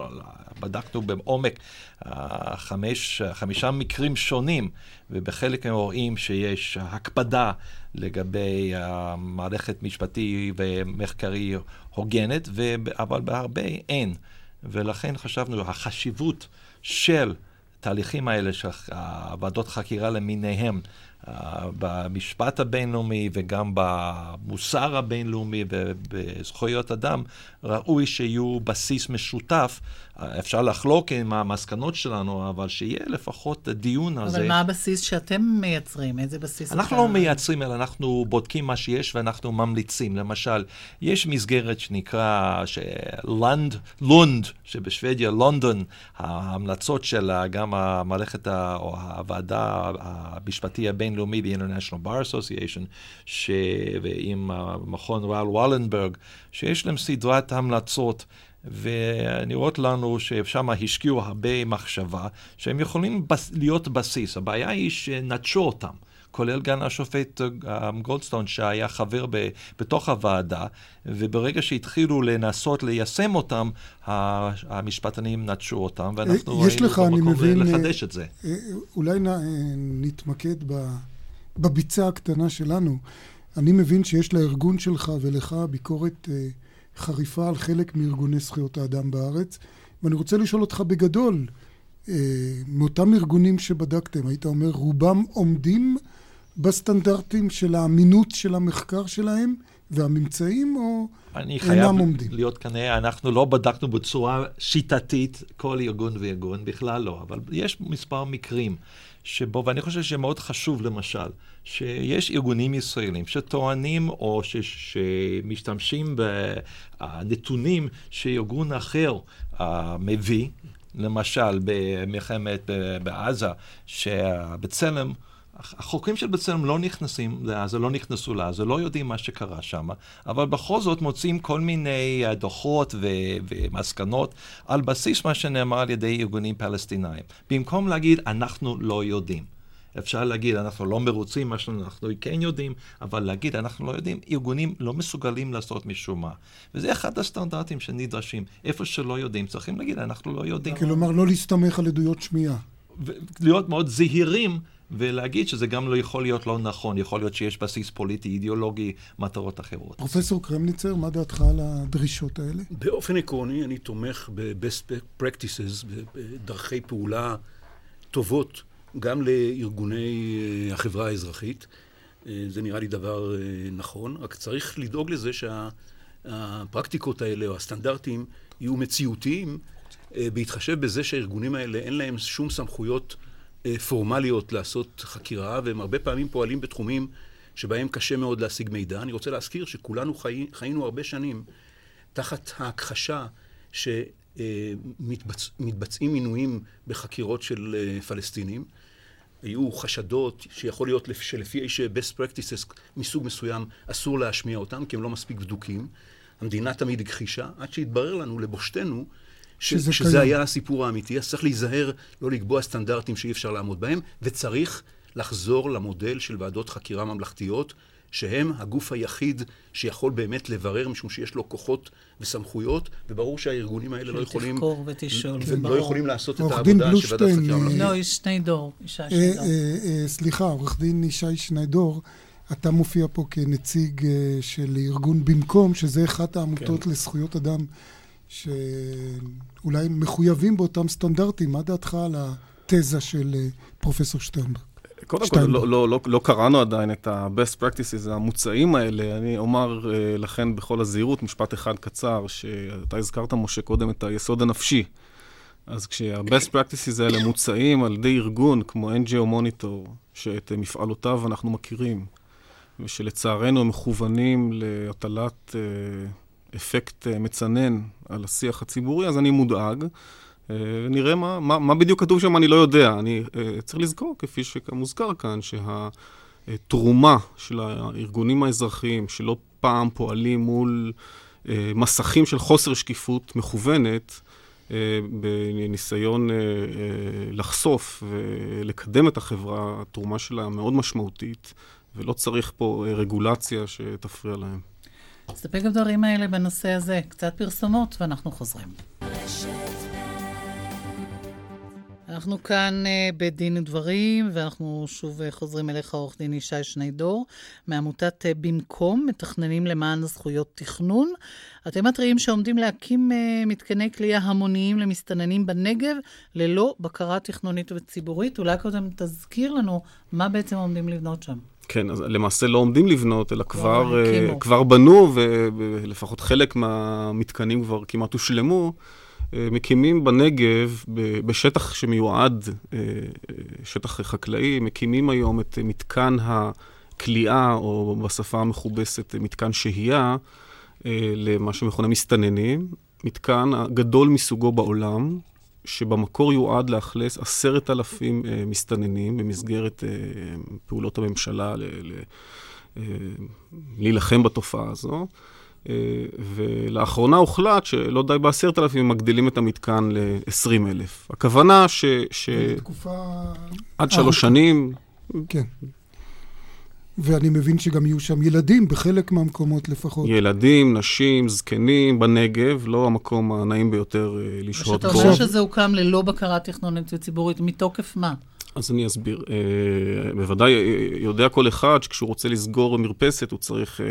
בדקנו בעומק uh, חמש, חמישה מקרים שונים, ובחלק הם רואים שיש הקפדה לגבי uh, מערכת משפטי ומחקרי הוגנת, ו... אבל בהרבה אין. ולכן חשבנו, החשיבות של התהליכים האלה של ועדות חקירה למיניהם, במשפט הבינלאומי וגם במוסר הבינלאומי ובזכויות אדם, ראוי שיהיו בסיס משותף. אפשר לחלוק עם המסקנות שלנו, אבל שיהיה לפחות דיון על זה. אבל מה הבסיס שאתם מייצרים? איזה בסיס אנחנו אתה... לא מייצרים, אלא אנחנו בודקים מה שיש ואנחנו ממליצים. למשל, יש מסגרת שנקרא לונד, לונד, שבשוודיה, לונדון, ההמלצות של גם המערכת, או הוועדה המשפטי הבינלאומי, ב-International Bar Association, ש... ועם המכון ראל וולנברג, שיש להם סדרת המלצות. ונראות לנו ששם השקיעו הרבה מחשבה, שהם יכולים בס... להיות בסיס. הבעיה היא שנטשו אותם. כולל גם השופט אה, גולדסטון שהיה חבר ב, בתוך הוועדה, וברגע שהתחילו לנסות ליישם אותם, המשפטנים נטשו אותם, ואנחנו ראינו לך, במקום מבין, לחדש את זה. אה, אולי נתמקד בביצה הקטנה שלנו. אני מבין שיש לארגון שלך ולך ביקורת אה, חריפה על חלק מארגוני זכויות האדם בארץ, ואני רוצה לשאול אותך בגדול, מאותם ארגונים שבדקתם, היית אומר, רובם עומדים בסטנדרטים של האמינות של המחקר שלהם והממצאים, או אינם עומדים? אני חייב להיות כאן, אנחנו לא בדקנו בצורה שיטתית כל ארגון וארגון, בכלל לא, אבל יש מספר מקרים שבו, ואני חושב שמאוד חשוב למשל, שיש ארגונים ישראלים שטוענים או ש, שמשתמשים בנתונים שארגון אחר uh, מביא, למשל במלחמת בעזה, שבצלם החוקרים של בצלם לא נכנסים לעזה, לא נכנסו לעזה, לא יודעים מה שקרה שם, אבל בכל זאת מוצאים כל מיני אה, דוחות ו- ומסקנות על בסיס מה שנאמר על ידי ארגונים פלסטינאים. במקום להגיד, אנחנו לא יודעים. אפשר להגיד, אנחנו לא מרוצים, מה שאנחנו כן יודעים, אבל להגיד, אנחנו לא יודעים, ארגונים לא מסוגלים לעשות משום מה. וזה אחד הסטנדרטים שנדרשים. איפה שלא יודעים, צריכים להגיד, אנחנו לא יודעים. כלומר, לא להסתמך על עדויות שמיעה. להיות מאוד זהירים. ולהגיד שזה גם לא יכול להיות לא נכון, יכול להיות שיש בסיס פוליטי, אידיאולוגי, מטרות אחרות. פרופסור קרמניצר, מה דעתך על הדרישות האלה? באופן עקרוני, אני תומך ב-best practices, בדרכי פעולה טובות, גם לארגוני אה, החברה האזרחית. אה, זה נראה לי דבר אה, נכון, רק צריך לדאוג לזה שהפרקטיקות האלה, או הסטנדרטים, יהיו מציאותיים, בהתחשב בזה שהארגונים האלה אין להם שום סמכויות פורמליות לעשות חקירה, והם הרבה פעמים פועלים בתחומים שבהם קשה מאוד להשיג מידע. אני רוצה להזכיר שכולנו חי, חיינו הרבה שנים תחת ההכחשה שמתבצעים מינויים בחקירות של אה, פלסטינים. היו חשדות שיכול להיות שלפי איש best practices מסוג מסוים אסור להשמיע אותם כי הם לא מספיק בדוקים. המדינה תמיד הכחישה, עד שהתברר לנו לבושתנו שזה, שזה קיים. היה הסיפור האמיתי, אז צריך להיזהר לא לקבוע סטנדרטים שאי אפשר לעמוד בהם, וצריך לחזור למודל של ועדות חקירה ממלכתיות, שהם הגוף היחיד שיכול באמת לברר, משום שיש לו כוחות וסמכויות, וברור שהארגונים האלה לא יכולים... שתחקור ותשאול, זה לא יכולים לעשות את העבודה של ועדת חקירה ממלכתית. לא, יש שניידור, ישי אה, שניידור. אה, אה, סליחה, עורך דין ישי שניידור, אתה מופיע פה כנציג של ארגון במקום, שזה אחת העמותות כן. לזכויות אדם שאולי מחויבים באותם סטנדרטים. מה דעתך על התזה של אה, פרופסור שטרנברג? קודם כל, לא, לא, לא, לא קראנו עדיין את ה-best practices המוצעים האלה. אני אומר uh, לכן בכל הזהירות משפט אחד קצר, שאתה הזכרת, משה, קודם את היסוד הנפשי. אז כשה-best practices האלה מוצעים על ידי ארגון כמו NGO Monitor, שאת מפעלותיו אנחנו מכירים, ושלצערנו הם מכוונים להטלת uh, אפקט אה, מצנן על השיח הציבורי, אז אני מודאג. אה, נראה מה, מה, מה בדיוק כתוב שם, אני לא יודע. אני uh, צריך לזכור, כפי שמוזכר כאן, שהתרומה של הארגונים האזרחיים, שלא פעם פועלים מול מסכים של חוסר שקיפות מכוונת, בניסיון לחשוף ולקדם את החברה, התרומה שלה מאוד משמעותית, ולא צריך פה רגולציה שתפריע להם. נסתפק בדברים האלה בנושא הזה. קצת פרסומות ואנחנו חוזרים. אנחנו כאן uh, בדין ודברים, ואנחנו שוב uh, חוזרים אליך, עורך דין ישי שניידור, מעמותת uh, במקום, מתכננים למען זכויות תכנון. אתם מתריעים שעומדים להקים uh, מתקני כליאה המוניים למסתננים בנגב, ללא בקרה תכנונית וציבורית. אולי קודם תזכיר לנו מה בעצם עומדים לבנות שם. כן, אז למעשה לא עומדים לבנות, אלא כבר, uh, כבר בנו, ולפחות חלק מהמתקנים כבר כמעט הושלמו. אה, מקימים בנגב, בשטח שמיועד, אה, שטח חקלאי, מקימים היום את מתקן הכליאה, או בשפה המכובסת, מתקן שהייה, אה, למה שמכונה מסתננים. מתקן הגדול מסוגו בעולם, שבמקור יועד לאכלס עשרת אלפים מסתננים במסגרת פעולות הממשלה להילחם בתופעה הזו. אה, ולאחרונה הוחלט שלא די בעשרת אלפים, מגדילים את המתקן ל-20 אלף. הכוונה ש... ש... תקופה... עד שלוש שנים. כן. ואני מבין שגם יהיו שם ילדים, בחלק מהמקומות לפחות. ילדים, נשים, זקנים, בנגב, לא המקום הנעים ביותר אה, לשהות בו. ושאתה אומר שזה הוקם ללא בקרה תכנונית וציבורית, מתוקף מה? אז אני אסביר. אה, בוודאי אה, יודע כל אחד שכשהוא רוצה לסגור מרפסת, הוא צריך, אה,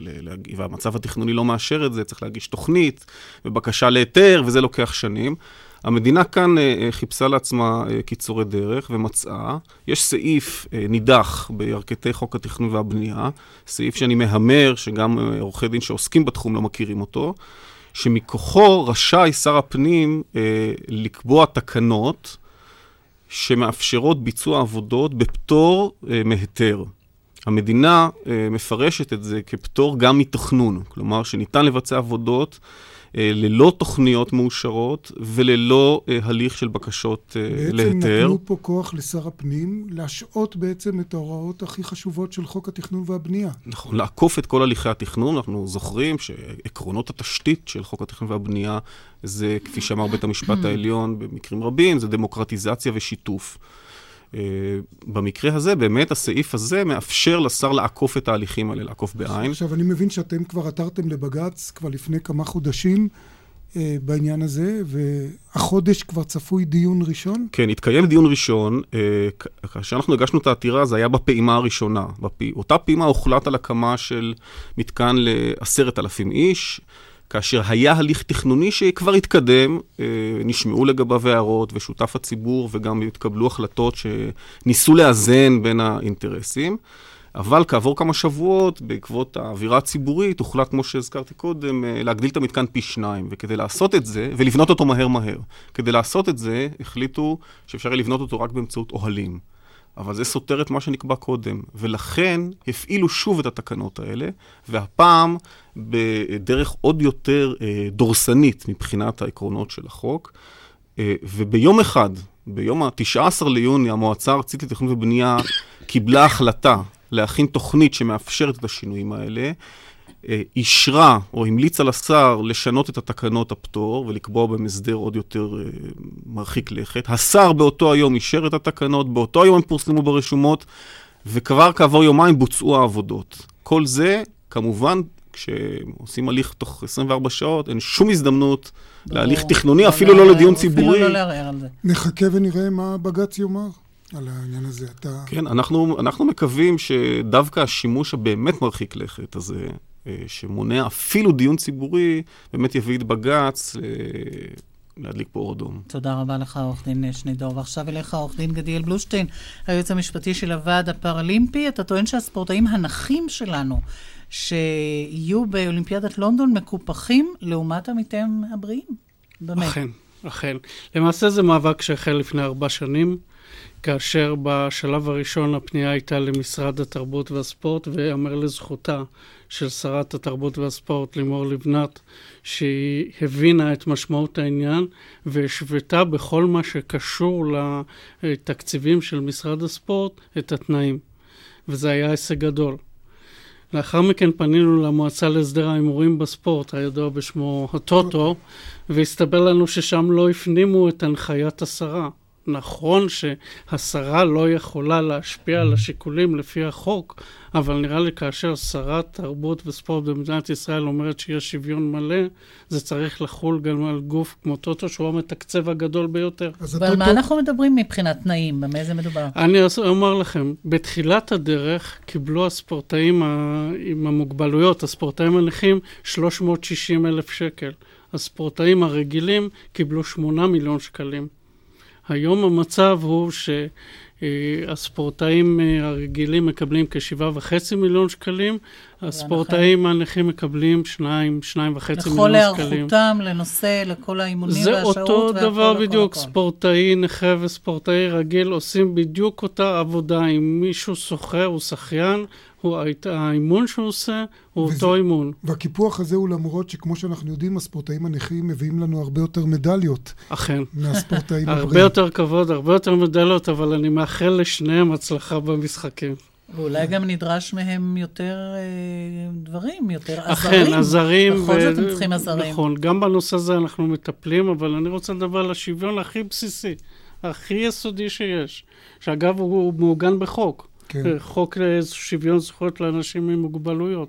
להגיב, והמצב התכנוני לא מאשר את זה, צריך להגיש תוכנית ובקשה להיתר, וזה לוקח שנים. המדינה כאן חיפשה לעצמה קיצורי דרך ומצאה. יש סעיף נידח בירכתי חוק התכנון והבנייה, סעיף שאני מהמר, שגם עורכי דין שעוסקים בתחום לא מכירים אותו, שמכוחו רשאי שר הפנים לקבוע תקנות שמאפשרות ביצוע עבודות בפטור אה, מהיתר. המדינה אה, מפרשת את זה כפטור גם מתכנון, כלומר שניתן לבצע עבודות אה, ללא תוכניות מאושרות וללא אה, הליך של בקשות אה, בעצם להיתר. בעצם נתנו פה כוח לשר הפנים להשעות בעצם את ההוראות הכי חשובות של חוק התכנון והבנייה. נכון, לעקוף את כל הליכי התכנון. אנחנו זוכרים שעקרונות התשתית של חוק התכנון והבנייה זה, כפי שאמר בית המשפט העליון במקרים רבים, זה דמוקרטיזציה ושיתוף. Uh, במקרה הזה, באמת הסעיף הזה מאפשר לשר לעקוף את ההליכים האלה, לעקוף בעין. עכשיו, אני מבין שאתם כבר עתרתם לבג"ץ כבר לפני כמה חודשים uh, בעניין הזה, והחודש כבר צפוי דיון ראשון? כן, התקיים דיון ראשון. uh, כאשר אנחנו הגשנו את העתירה, זה היה בפעימה הראשונה. בפ... אותה פעימה הוחלט על הקמה של מתקן לעשרת אלפים איש. כאשר היה הליך תכנוני שכבר התקדם, אה, נשמעו לגביו הערות ושותף הציבור וגם התקבלו החלטות שניסו לאזן בין האינטרסים. אבל כעבור כמה שבועות, בעקבות האווירה הציבורית, הוחלט, כמו שהזכרתי קודם, אה, להגדיל את המתקן פי שניים. וכדי לעשות את זה, ולבנות אותו מהר מהר, כדי לעשות את זה, החליטו שאפשר יהיה לבנות אותו רק באמצעות אוהלים. אבל זה סותר את מה שנקבע קודם, ולכן הפעילו שוב את התקנות האלה, והפעם בדרך עוד יותר אה, דורסנית מבחינת העקרונות של החוק, אה, וביום אחד, ביום ה-19 ליוני, המועצה הארצית לתכנון ובנייה קיבלה החלטה להכין תוכנית שמאפשרת את השינויים האלה. אה, אישרה או המליצה לשר לשנות את התקנות הפטור ולקבוע בהם הסדר עוד יותר אה, מרחיק לכת. השר באותו היום אישר את התקנות, באותו היום הם פורסמו ברשומות, וכבר כעבור יומיים בוצעו העבודות. כל זה, כמובן, כשעושים הליך תוך 24 שעות, אין שום הזדמנות בוא, להליך תכנוני, אפילו לא לדיון ציבורי. אפילו לא לערער על זה. נחכה ונראה מה בג"ץ יאמר. על העניין הזה. אתה... כן, אנחנו, אנחנו מקווים שדווקא השימוש הבאמת מרחיק לכת הזה, שמונע אפילו דיון ציבורי, באמת יביא את בג"ץ אה, להדליק פה אור אדום. תודה רבה לך, עורך דין שנידור. ועכשיו אליך, עורך דין גדיאל בלושטיין, היועץ המשפטי של הוועד הפראלימפי. אתה טוען שהספורטאים הנכים שלנו, שיהיו באולימפיאדת לונדון, מקופחים לעומת עמיתיהם הבריאים. באמת. אכן, אכן. למעשה זה מאבק שהחל לפני ארבע שנים. כאשר בשלב הראשון הפנייה הייתה למשרד התרבות והספורט, ויאמר לזכותה של שרת התרבות והספורט לימור לבנת, שהיא הבינה את משמעות העניין והשוותה בכל מה שקשור לתקציבים של משרד הספורט את התנאים. וזה היה הישג גדול. לאחר מכן פנינו למועצה להסדר ההימורים בספורט, הידוע בשמו הטוטו, והסתבר לנו ששם לא הפנימו את הנחיית השרה. נכון שהשרה לא יכולה להשפיע על השיקולים לפי החוק, אבל נראה לי כאשר שרת תרבות וספורט במדינת ישראל אומרת שיש שוויון מלא, זה צריך לחול גם על גוף כמו טוטו, שהוא המתקצב הגדול ביותר. ועל מה אנחנו מדברים מבחינת תנאים? במה זה מדובר? אני אומר לכם, בתחילת הדרך קיבלו הספורטאים עם המוגבלויות, הספורטאים הנכים, 360 אלף שקל. הספורטאים הרגילים קיבלו 8 מיליון שקלים. היום המצב הוא שהספורטאים אה, הרגילים מקבלים כ-7.5 מיליון שקלים, הספורטאים הנכים מקבלים 2, 2.5 מיליון שקלים. לכל היערכותם לנושא, לכל האימונים והשעות זה אותו דבר בדיוק, ספורטאי נכה וספורטאי רגיל עושים בדיוק אותה עבודה. אם מישהו סוחר, הוא שחיין, הוא, האימון שהוא עושה הוא וזה, אותו אימון. והקיפוח הזה הוא למרות שכמו שאנחנו יודעים, הספורטאים הנכים מביאים לנו הרבה יותר מדליות. אכן. מהספורטאים הבריאים. הרבה יותר כבוד, הרבה יותר מדליות, אבל אני מאחל לשניהם הצלחה במשחקים. ואולי גם נדרש מהם יותר אה, דברים, יותר עזרים. אכן, עזרים. בכל זאת הם צריכים עזרים. נכון, גם בנושא הזה אנחנו מטפלים, אבל אני רוצה לדבר על השוויון הכי בסיסי, הכי יסודי שיש, שאגב הוא, מעוגן בחוק. כן. אה, חוק לשוויון זכויות לאנשים עם מוגבלויות,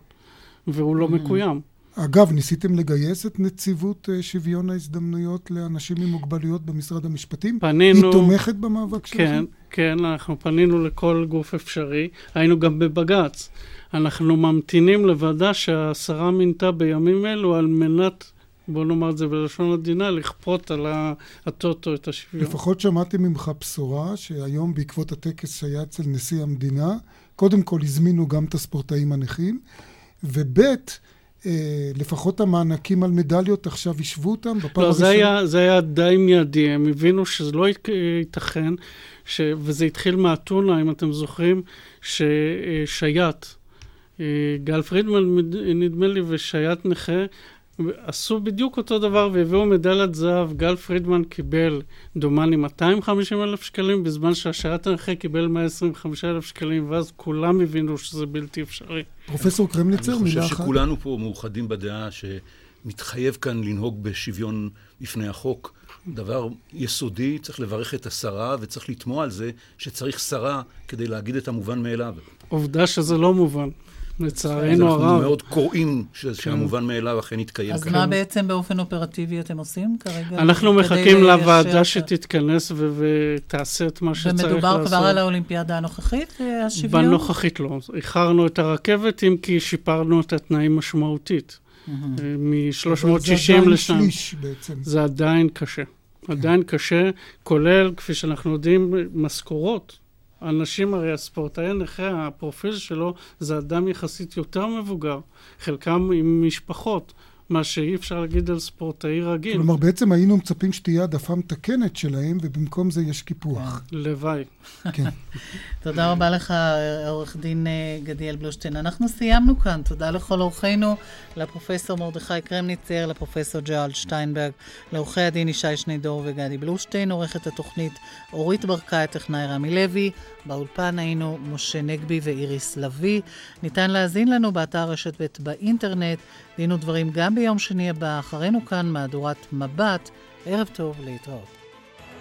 והוא לא mm. מקוים. אגב, ניסיתם לגייס את נציבות אה, שוויון ההזדמנויות לאנשים עם מוגבלויות במשרד המשפטים? פנינו... היא תומכת במאבק שלכם? כן, כן, אנחנו פנינו לכל גוף אפשרי. היינו גם בבג"ץ. אנחנו ממתינים לוועדה שהשרה מינתה בימים אלו על מנת בוא נאמר את זה בלשון עדינה, לכפות על הטוטו את השוויון. לפחות שמעתי ממך בשורה שהיום בעקבות הטקס שהיה אצל נשיא המדינה, קודם כל הזמינו גם את הספורטאים הנכים, וב' לפחות המענקים על מדליות עכשיו השוו אותם בפעם לא, הראשונה? לא, זה זה היה די מיידי, הם הבינו שזה לא ייתכן, ש, וזה התחיל מאתונה, אם אתם זוכרים, ששייט, אה, גל פרידמן נדמה לי, ושייט נכה, עשו בדיוק אותו דבר והביאו מדליית זהב. גל פרידמן קיבל, דומני, 250 אלף שקלים, בזמן שהשייט הנכה קיבל 125 אלף שקלים, ואז כולם הבינו שזה בלתי אפשרי. פרופסור קרמניצר, מילה אחת. אני חושב שכולנו פה מאוחדים בדעה שמתחייב כאן לנהוג בשוויון בפני החוק. דבר יסודי, צריך לברך את השרה וצריך לתמוע על זה שצריך שרה כדי להגיד את המובן מאליו. עובדה שזה לא מובן. לצערנו הרב. אנחנו מאוד קוראים כן. שהמובן מאליו אכן יתקיים אז מה בעצם באופן אופרטיבי אתם עושים כרגע? אנחנו מחכים לוועדה שתתכנס ותעשה את מה שצריך לעשות. ומדובר כבר על האולימפיאדה הנוכחית, השוויון? בנוכחית לא. איחרנו את הרכבת, אם כי שיפרנו את התנאים משמעותית. מ-360 לשם. זה עדיין קשה. עדיין קשה, כולל, כפי שאנחנו יודעים, משכורות. אנשים, הרי הספורטאי נכה, הפרופיל שלו זה אדם יחסית יותר מבוגר, חלקם עם משפחות. מה שאי אפשר להגיד על ספורטאי רגיל. כלומר, בעצם היינו מצפים שתהיה העדפה מתקנת שלהם, ובמקום זה יש קיפוח. לוואי. כן. תודה רבה לך, עורך דין אה, גדיאל בלושטיין. אנחנו סיימנו כאן. תודה לכל אורחינו, לפרופסור מרדכי קרמניצר, לפרופסור ג'ואל שטיינברג, לעורכי הדין ישי שנידור וגדי בלושטיין, עורכת התוכנית אורית ברקאי, טכנאי רמי לוי. באולפן היינו משה נגבי ואיריס לביא. ניתן להאזין לנו באתר רשת ב' באינטרנט. דין ודברים גם ביום שני הבא, אחרינו כאן מהדורת מבט. ערב טוב, להתראות.